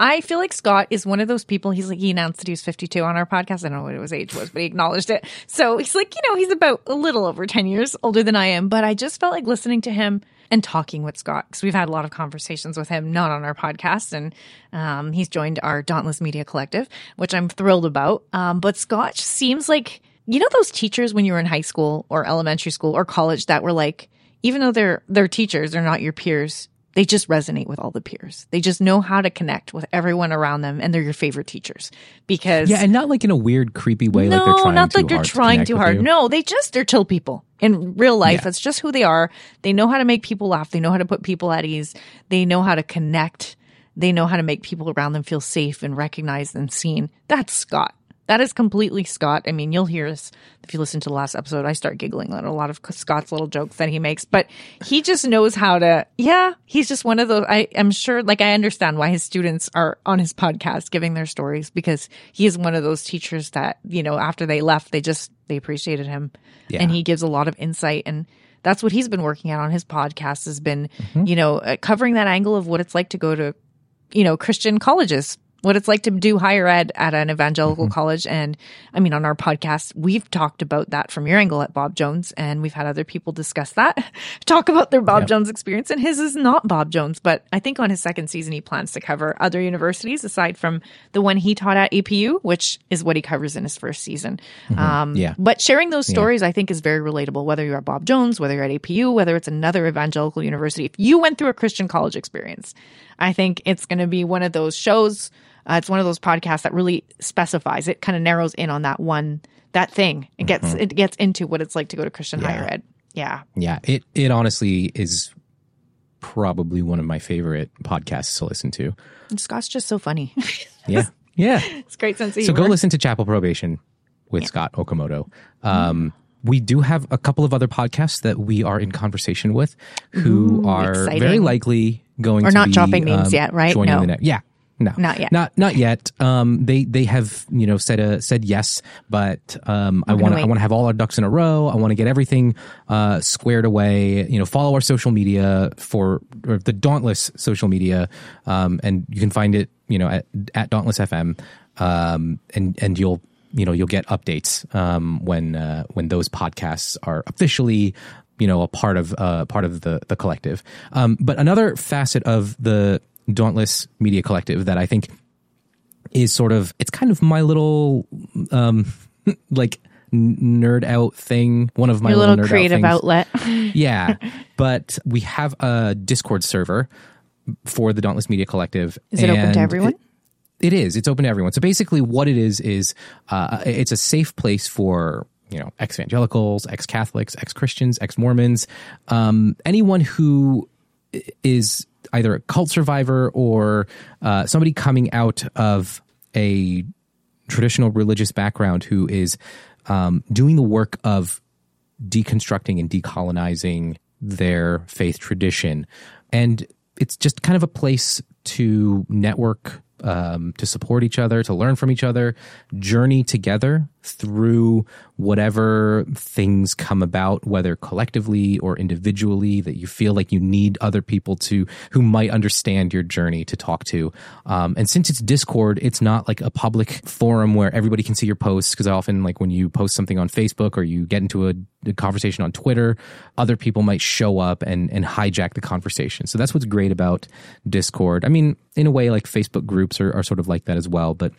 I feel like Scott is one of those people. He's like he announced that he was 52 on our podcast. I don't know what his age was, but he acknowledged it. So he's like, you know, he's about a little over 10 years older than I am. But I just felt like listening to him and talking with Scott because we've had a lot of conversations with him, not on our podcast, and um, he's joined our Dauntless Media Collective, which I'm thrilled about. Um, but Scott seems like you know those teachers when you were in high school or elementary school or college that were like, even though they're they're teachers, they're not your peers they just resonate with all the peers. They just know how to connect with everyone around them, and they're your favorite teachers because Yeah, and not like in a weird, creepy way. no, like they're trying not like they're trying too hard. No, they just they're chill people in real life. Yeah. That's just who they are. They know how to make people laugh. They know how to put people at ease. They know how to connect. They know how to make people around them feel safe and recognized and seen. That's Scott. That is completely Scott. I mean, you'll hear us if you listen to the last episode. I start giggling at a lot of Scott's little jokes that he makes, but he just knows how to. Yeah, he's just one of those. I am sure, like, I understand why his students are on his podcast giving their stories because he is one of those teachers that you know after they left, they just they appreciated him, Yeah. and he gives a lot of insight and. That's what he's been working at on his podcast has been, Mm-hmm. you know, uh, covering that angle of what it's like to go to you know, Christian colleges, what it's like to do higher ed at an evangelical college. And I mean, on our podcast, we've talked about that from your angle at Bob Jones, and we've had other people discuss that, talk about their Bob Yep. Jones experience. And his is not Bob Jones, but I think on his second season, he plans to cover other universities aside from the one he taught at APU, which is what he covers in his first season. Um, Yeah. But sharing those stories, I think, is very relatable, whether you're at Bob Jones, whether you're at APU, whether it's another evangelical university. If you went through a Christian college experience, I think it's going to be one of those shows. Uh, it's one of those podcasts that really specifies. It kind of narrows in on that one, that thing. It gets it gets into what it's like to go to Christian Mm-hmm. Yeah. higher ed. Yeah, Yeah, it it honestly is probably one of my favorite podcasts to listen to. and Scott's just so funny. Yeah, yeah. it's great sense of So go listen to Chapel Probation with Scott Okamoto. Um, we do have a couple of other podcasts that we are in conversation with, who Ooh, are exciting. very likely going We're to not be, dropping names um, yet, right? Joining No. the net. Yeah. No, Not yet. Not not yet. Um, they they have you know said a, said yes, but um, I want I want to have all our ducks in a row. I want to get everything uh, squared away. You know, follow our social media for or the Dauntless social media, um, and you can find it you know at, at Dauntless FM, um, and and you'll you know you'll get updates um, when uh, when those podcasts are officially you know a part of uh, part of the the collective. Um, but another facet of the Dauntless Media Collective that I think is sort of it's kind of my little um like nerd out thing. One of my Your little nerd creative things. outlet. Yeah, but we have a Discord server for the Dauntless Media Collective. Is it open to everyone? it is. It's open to everyone. So basically, what it is is uh, it's a safe place for you know ex evangelicals, ex Catholics, ex Christians, ex Mormons, um, anyone who is either a cult survivor or uh, somebody coming out of a traditional religious background who is um, doing the work of deconstructing and decolonizing their faith tradition. And it's just kind of a place to network, um, to support each other, to learn from each other, journey together through whatever things come about, whether collectively or individually, that you feel like you need other people to who might understand your journey to talk to. Um, and since it's Discord, it's not like a public forum where everybody can see your posts. Because often, like when you post something on Facebook or you get into a, a conversation on Twitter, other people might show up and and hijack the conversation. So that's what's great about Discord. I mean, in a way, like Facebook groups are, are sort of like that as well, but.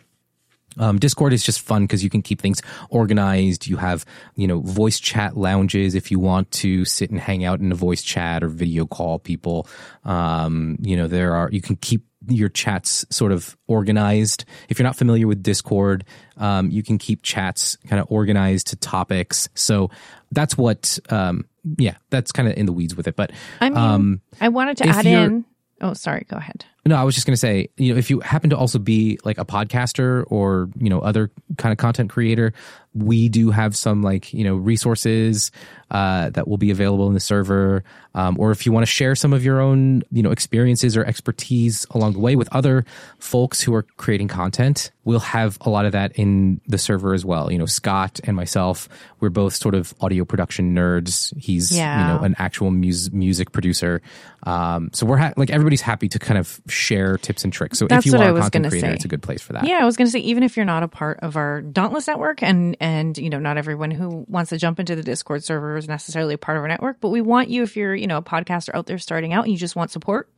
Um, Discord is just fun because you can keep things organized. You have, you know, voice chat lounges if you want to sit and hang out in a voice chat or video call people. Um, you know, there are, you can keep your chats sort of organized. If you're not familiar with Discord, um, you can keep chats kind of organized to topics. So that's what, um, yeah, that's kind of in the weeds with it. But I mean, um, I wanted to add in Oh, sorry. Go ahead. No, I was just going to say, you know, if you happen to also be like a podcaster or, you know, other kind of content creator, we do have some like, you know, resources uh, that will be available in the server. Um, or if you want to share some of your own, you know, experiences or expertise along the way with other folks who are creating content, we'll have a lot of that in the server as well. You know, Scott and myself, we're both sort of audio production nerds. He's, Yeah. you know, an actual mus- music producer. Um, so we're ha- like, everybody's happy to kind of share tips and tricks. So That's if you are a content creator, say. it's a good place for that. Yeah, I was going to say even if you're not a part of our Dauntless network, and and you know not everyone who wants to jump into the Discord server is necessarily a part of our network, but we want you if you're you know a podcaster out there starting out and you just want support.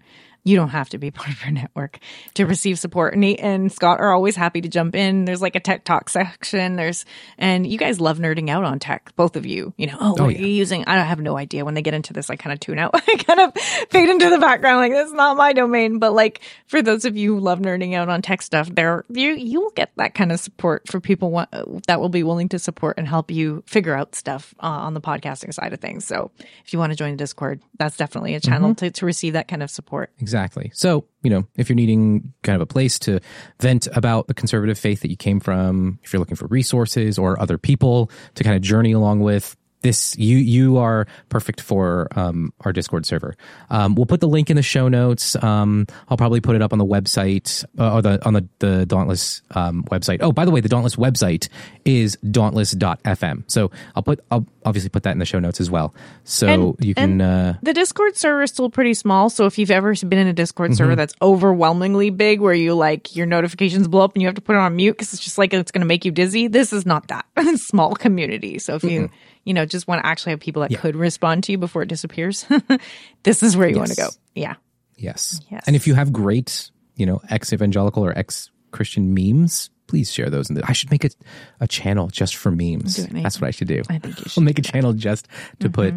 You don't have to be part of our network to receive support. Nate and Scott are always happy to jump in. There's like a tech talk section. There's and you guys love nerding out on tech, both of you. You know, oh, Oh, are yeah. you using? I have no idea. When they get into this, I kind of tune out. I kind of fade into the background, like that's not my domain. But like for those of you who love nerding out on tech stuff, there you you will get that kind of support for people that will be willing to support and help you figure out stuff uh, on the podcasting side of things. So if you want to join the Discord, that's definitely a channel to, to receive that kind of support. Exactly. So, you know, if you're needing kind of a place to vent about the conservative faith that you came from, if you're looking for resources or other people to kind of journey along with, this you you are perfect for um, our Discord server. Um, we'll put the link in the show notes. Um, I'll probably put it up on the website uh, or the on the the Dauntless um, website. Oh, by the way, the Dauntless website is dauntless.fm. So I'll put I'll obviously put that in the show notes as well. So And- you can uh, The Discord server is still pretty small, so if you've ever been in a Discord server Mm-hmm. that's overwhelmingly big, where you like your notifications blow up and you have to put it on mute because it's just like it's going to make you dizzy, this is not that It's small community. So if you you know just want to actually have people that could respond to you before it disappears, this is where you want to go. Yeah, Yes. Yes. And if you have great, you know, ex evangelical or ex Christian memes, please share those. In the, I should make a, a channel just for memes. Do it, Nate. That's what I should do. I think you should. make a channel just to put.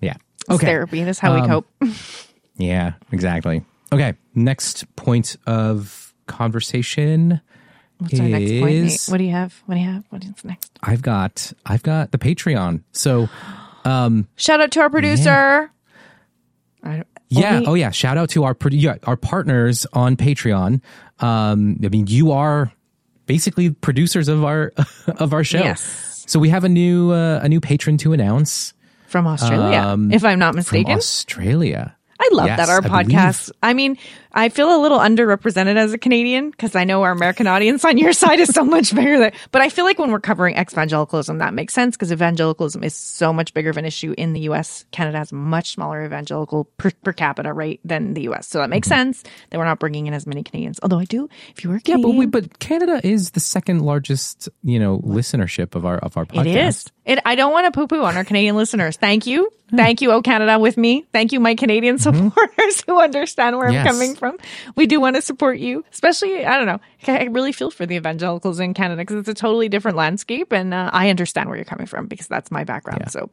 Yeah. It's Okay. therapy. That's how we Um, cope. Yeah. Exactly. Okay. Next point of conversation. What's our next point? Nate? What do you have? What do you have? What is next? I've got. I've got the Patreon. So Shout out to our producer. I, Yeah. only- oh, yeah. Shout out to our yeah, our partners on Patreon. Um, I mean, you are basically producers of our of our show. Yes. So we have a new uh, a new patron to announce from Australia, Um, if I'm not from mistaken. Australia. I love Yes, that our I podcast. I mean, I feel a little underrepresented as a Canadian because I know our American audience on your side is so much bigger. There. But I feel like when we're covering evangelicalism, that makes sense because evangelicalism is so much bigger of an issue in the U.S. Canada has a much smaller evangelical per, per capita rate than the U.S. So that makes mm-hmm. sense that we're not bringing in as many Canadians. Although I do, if you were a Yeah, but we but Canada is the second largest you know listenership of our of our podcast. It is. It. I don't want to poo poo on our Canadian listeners. Thank you. Thank you, Oh Canada, with me. Thank you, my Canadian mm-hmm. supporters who understand where Yes. I'm coming from. We do want to support you, especially, I don't know, I really feel for the evangelicals in Canada because it's a totally different landscape. And uh, I understand where you're coming from because that's my background. Yeah. So,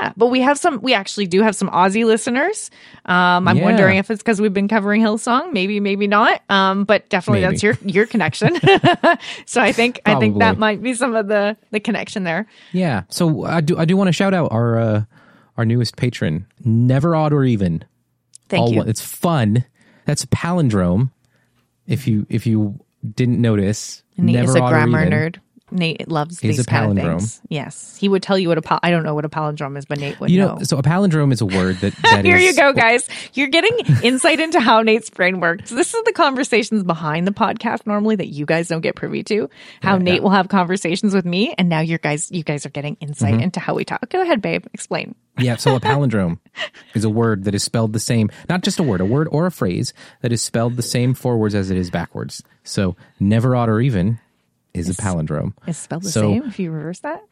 yeah, but we have some, we actually do have some Aussie listeners. Um, I'm Yeah. wondering if it's because we've been covering Hillsong. Maybe, maybe not. Um, but definitely Maybe. that's your, your connection. so I think, I think that might be some of the, the connection there. Yeah. So I do I do want to shout out our uh, our newest patron, Never Odd or Even. Thank All you. one- It's fun. That's a palindrome. If you if you didn't notice, Nate Never is a grammar nerd. Nate loves Is these a kind of palindrome. things. Yes, he would tell you what a pal- I don't know what a palindrome is, but Nate would You know. know, so a palindrome is a word that, that Here you is- go, guys. You're getting insight into how Nate's brain works. This is the conversations behind the podcast normally that you guys don't get privy to. How Nate will have conversations with me, and now you guys, you guys are getting insight Mm-hmm. into how we talk. Go ahead, babe. Explain. Yeah, so a palindrome is a word that is spelled the same, not just a word, a word or a phrase that is spelled the same forwards as it is backwards. So never odd or even is a palindrome. It's spelled the So- same if you reverse that.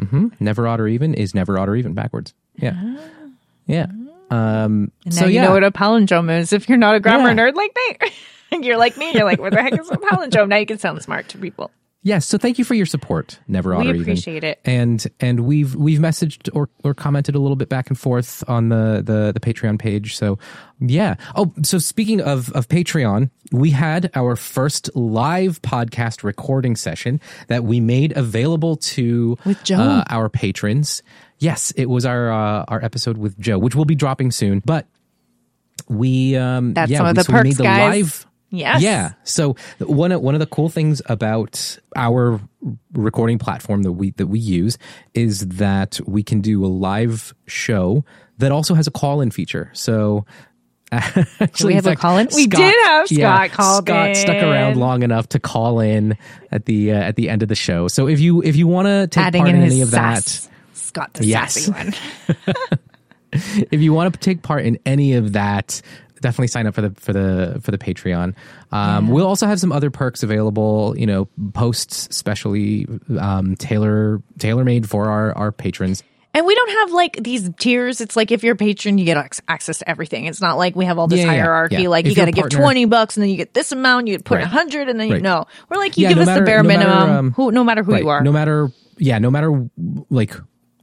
Mm-hmm. Never odd or even is never odd or even backwards. Yeah. Yeah. Um And so you yeah. know what a palindrome is if you're not a grammar Yeah. nerd like me. you're like me. You're like, what the heck is a palindrome? Now you can sound smart to people. Yes, so thank you for your support, Never Odd We or Even. appreciate it. And and we've we've messaged or, or commented a little bit back and forth on the, the the Patreon page. So yeah. Oh, so speaking of of Patreon, we had our first live podcast recording session that we made available to With Jo. uh, our patrons. Yes, it was our uh, our episode with Jo, which will be dropping soon. But we um That's yeah, some of we, the so we perks, made the guys. live Yes. yeah. So one of one of the cool things about our recording platform that we that we use is that we can do a live show that also has a call in feature. So actually, we have in a call-in? We did have Scott called Scott stuck around long enough to call in at the uh, at the end of the show. So if you if you want to take Adding part in in any of sass. that, Scott the Yes. sassy one. if you want to take part in any of that definitely sign up for the for the for the patreon um, we'll also have some other perks available you know posts specially um, tailor tailor made for our our patrons And we don't have like these tiers. It's like if you're a patron, you get access to everything. It's not like we have all this Yeah, yeah, yeah. hierarchy. Yeah. Like If you got to give 20 bucks and then you get this amount, you put a Right. 100 and then you know. We're like, you Yeah, give no us matter- the bare no matter, minimum, um, who, no matter who right you are, no matter yeah no matter like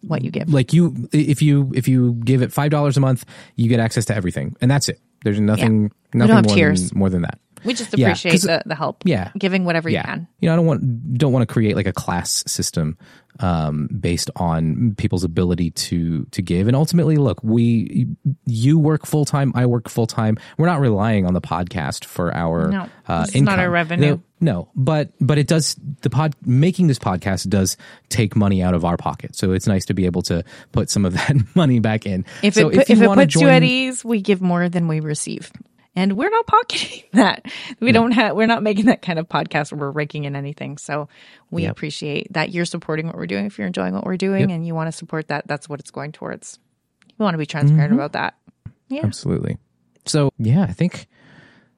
what you give. like you if you if you give it five dollars a month you get access to everything and that's it there's nothing We nothing more tiers. than more than that we just yeah, the, the help. yeah. Giving whatever you yeah can. you know i don't want don't want to create like a class system um based on people's ability to to give and ultimately look we you work full-time i work full-time we're not relying on the podcast for our No, uh is not our revenue. No, but but it does the pod making this podcast does take money out of our pocket so it's nice to be able to put some of that money back in If so it, pu- if, it puts you at ease, we give more than we receive. And we're not pocketing that. We don't have, we're not making that kind of podcast where we're raking in anything. So we Yep. appreciate that you're supporting what we're doing. If you're enjoying what we're doing Yep. and you want to support that, that's what it's going towards. We want to be transparent Mm-hmm. about that. Yeah. Absolutely. So, yeah, I think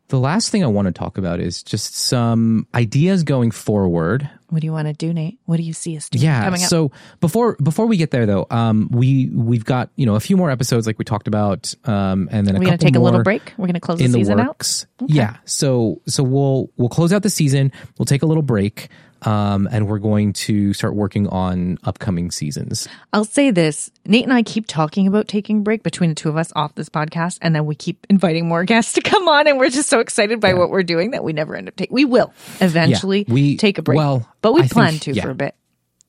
the last thing I want to talk about is just some ideas going forward. What do you want to do, Nate? What do you see us doing Yeah. coming up? So before before we get there though, um, we we've got you know a few more episodes like we talked about, um, and then we're going to take a little break. We're going to close the in the season out. works. Yeah. So so we'll we'll close out the season. We'll take a little break, um, and we're going to start working on upcoming seasons. I'll say this Nate and I keep talking about taking a break between the two of us off this podcast, and then we keep inviting more guests to come on, and we're just so excited by what we're doing that we never end up taking. We will eventually Yeah, we- take a break, well, but we I think- plan to yeah. for a bit,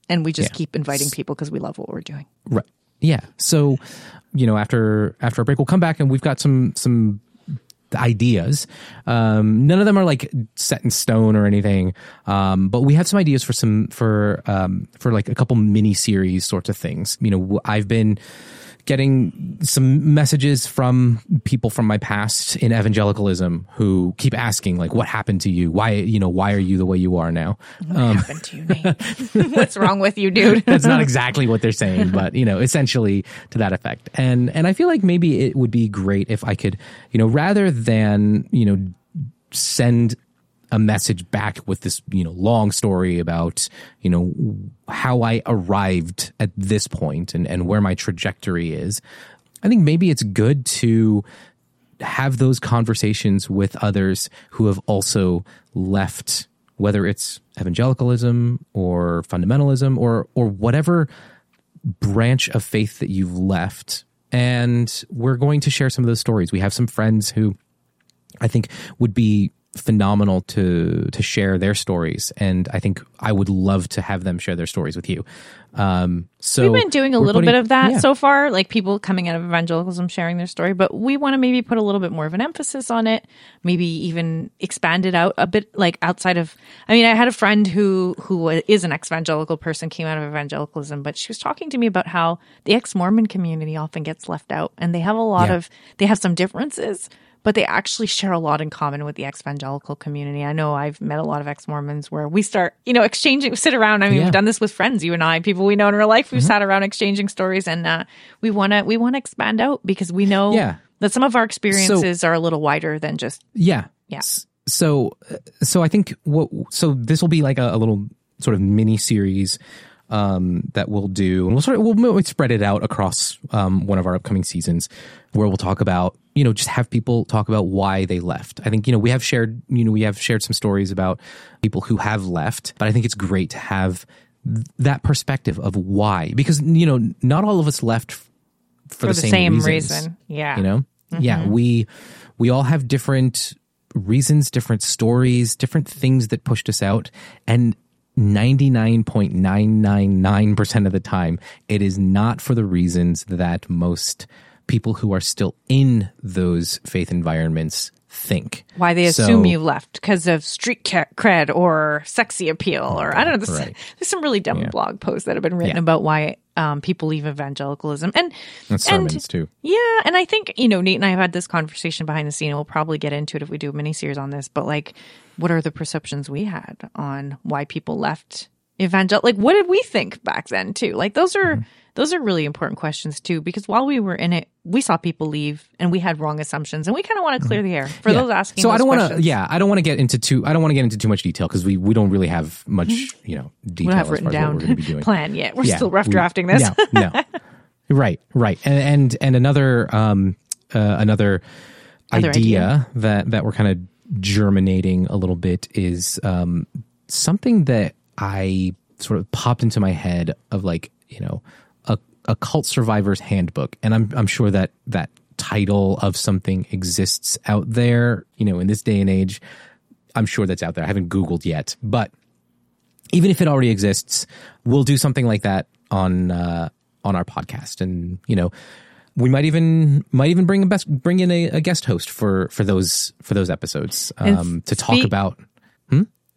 and we just Yeah. keep inviting people because we love what we're doing. Right. Yeah. So, you know, after after a break, we'll come back and we've got some some ideas. Um, none of them are like set in stone or anything, um, but we have some ideas for some for um, for like a couple mini series sorts of things. You know, I've been getting some messages from people from my past in evangelicalism who keep asking like what happened to you why you know why are you the way you are now What happened to you, Nate? Um, What's wrong with you, dude? that's not exactly what they're saying, but you know, essentially to that effect. And and I feel like maybe it would be great if I could, you know, rather than you know send a message back with this you know long story about you know how I arrived at this point and and where my trajectory is. I think maybe it's good to have those conversations with others who have also left whether it's evangelicalism or fundamentalism or or whatever branch of faith that you've left and we're going to share some of those stories we have some friends who i think would be phenomenal to to share their stories and i think i would love to have them share their stories with you um so We've been doing a little putting- bit of that yeah. so far, like people coming out of evangelicalism sharing their story, but we want to maybe put a little bit more of an emphasis on it, maybe even expand it out a bit like outside of I mean, I had a friend who who is an ex-evangelical person came out of evangelicalism, but she was talking to me about how the ex-Mormon community often gets left out and they have a lot Yeah. of they have some differences, but they actually share a lot in common with the ex-evangelical community. I know I've met a lot of ex-Mormons where we start, you know, exchanging sit around. I mean, Yeah. Mm-hmm. we've done this with friends, you and I, people we know in real life. We've sat around exchanging stories, and uh, we want to we want to expand out because we know Yeah. that some of our experiences are a little wider than just Yeah. Yeah. So, so I think what, so this will be like a, a little sort of mini series, um, that we'll do. And we'll sort of, we'll, spread it out across, um, one of our upcoming seasons where we'll talk about, you know, just have people talk about why they left. I think, you know, we have shared, you know, we have shared some stories about people who have left, but I think it's great to have that perspective of why, because, you know, not all of us left for, for the, the same, same reasons reason. Yeah, you know? Yeah we we all have different reasons different stories different things that pushed us out. And 99.999% of the time it is not for the reasons that most people who are still in those faith environments think. Why they So- assume you left because of street cred or sexy appeal, or I don't know. There's, Right. there's some really dumb Yeah. blog posts that have been written Yeah. about why um, people leave evangelicalism, and And and sermons too. yeah, and I think you know Nate and I have had this conversation behind the scene. We'll probably get into it if we do a mini series on this. But like, what are the perceptions we had on why people left evangel? Like, what did we think back then too? Like, those are Mm-hmm. Those are really important questions too. Because while we were in it, we saw people leave, and we had wrong assumptions, and we kind of want to clear the air for Mm-hmm. Yeah. those asking. So I don't want to. Yeah, I don't want to get into too. I don't want to get into too much detail because we we don't really have much you know detail Mm-hmm. we have written far as what down we're going to be doing. plan yet. We're Yeah, still rough we- drafting this. No, no. right, right, and and and another um uh, another Other idea, that that we're kind of germinating a little bit is um something that I sort of popped into my head of like you know a cult survivor's handbook, and I'm I'm sure that that title of something exists out there. You know, in this day and age, I'm sure that's out there. I haven't Googled yet, but even if it already exists, we'll do something like that on uh, on our podcast, and you know, we might even might even bring a best bring in a, a guest host for for those for those episodes um, to talk about.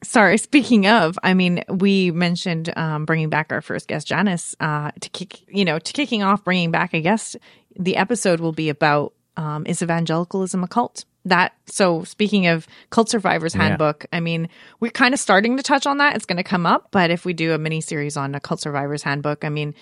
Sorry, speaking of, I mean, we mentioned um, bringing back our first guest, Janice, uh, to kick, you know, to kicking off bringing back a guest. The episode will be about um, is evangelicalism a cult? That so speaking of cult survivors handbook, I mean, we're kind of starting to touch on that. It's going to come up, but if we do a mini series on a cult survivors handbook, I mean,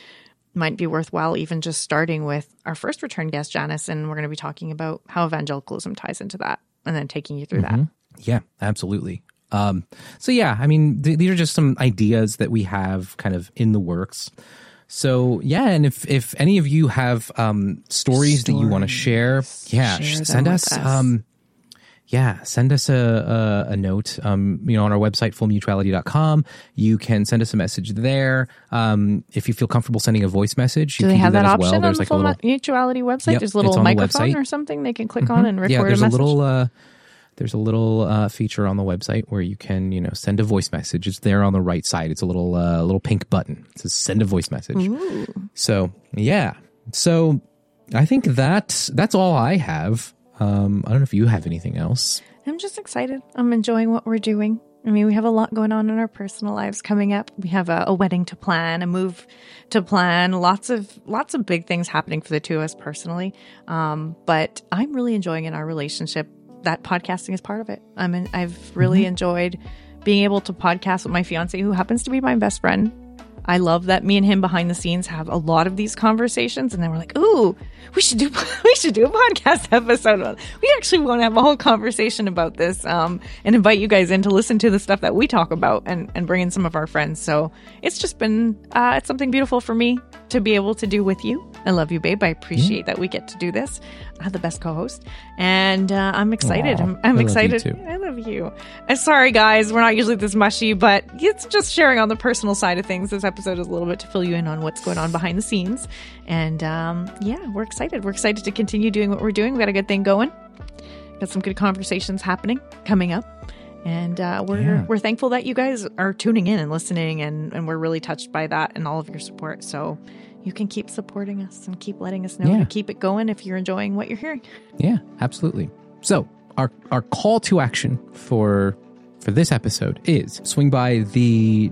might be worthwhile even just starting with our first return guest, Janice, and we're going to be talking about how evangelicalism ties into that, and then taking you through that. Yeah, absolutely. Um, so yeah, I mean, th- these are just some ideas that we have kind of in the works. So yeah, and if if any of you have um, stories, that you want to share, yeah, Share send us. us. Um, yeah, send us a, a, a note. Um, you know, on our website, fullmutuality.com. You can send us a message there. Um, if you feel comfortable sending a voice message, Do you they can have do that, that, option well. on There's the like a full little mutuality website? Yep, There's a little the microphone or something they can click on and record yeah, there's a a, little uh, there's a little uh, feature on the website where you can you know send a voice message. It's there on the right side. It's a little uh, little pink button. It says send a voice message. So yeah, so I think that that's all I have. Um, I don't know if you have anything else. I'm just excited. I'm enjoying what we're doing. I mean, we have a lot going on in our personal lives coming up. We have a, a wedding to plan, a move to plan, lots of lots of big things happening for the two of us personally. Um, but I'm really enjoying in our relationship that podcasting is part of it. I mean, I've really mm-hmm. enjoyed being able to podcast with my fiance, who happens to be my best friend. I love that me and him behind the scenes have a lot of these conversations, and then we're like, "Ooh, we should do we should do a podcast episode." We actually want to have a whole conversation about this, um, and invite you guys in to listen to the stuff that we talk about, and and bring in some of our friends. So it's just been uh, it's something beautiful for me to be able to do with you. I love you, babe. I appreciate that we get to do this. I have the best co-host, and uh, I'm excited. Aw, I'm, I I'm you excited. I love you. Uh, sorry, guys, we're not usually this mushy, but it's just sharing on the personal side of things. This episode is a little bit to fill you in on what's going on behind the scenes. And um, yeah, we're excited. We're excited to continue doing what we're doing. We got a good thing going. Got some good conversations happening coming up. And uh, we're Yeah. we're thankful that you guys are tuning in and listening, and, and we're really touched by that and all of your support. So you can keep supporting us and keep letting us know Yeah. to keep it going if you're enjoying what you're hearing. Yeah, absolutely. So our our call to action for for this episode is swing by the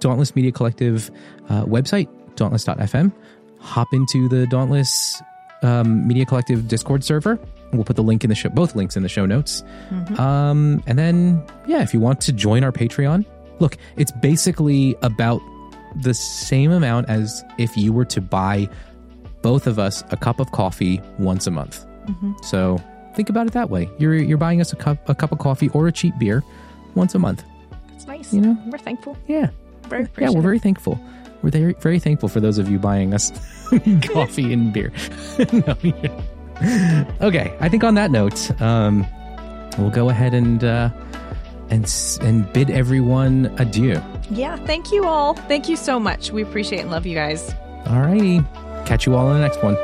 Dauntless Media Collective uh, website, dauntless.fm. Hop into the Dauntless um, Media Collective Discord server. We'll put the link in the show, both links in the show notes. Um, and then, yeah, if you want to join our Patreon, look, it's basically about the same amount as if you were to buy both of us a cup of coffee once a month. So think about it that way. You're you're buying us a cup a cup of coffee or a cheap beer once a month. It's nice. You know? we're thankful. Yeah, Very yeah, we're very thankful. We're very very thankful for those of you buying us coffee and beer. No, yeah. okay, I think on that note, um, we'll go ahead and uh, and and bid everyone adieu. Yeah, thank you all. Thank you so much. We appreciate and love you guys. All righty, catch you all in the next one.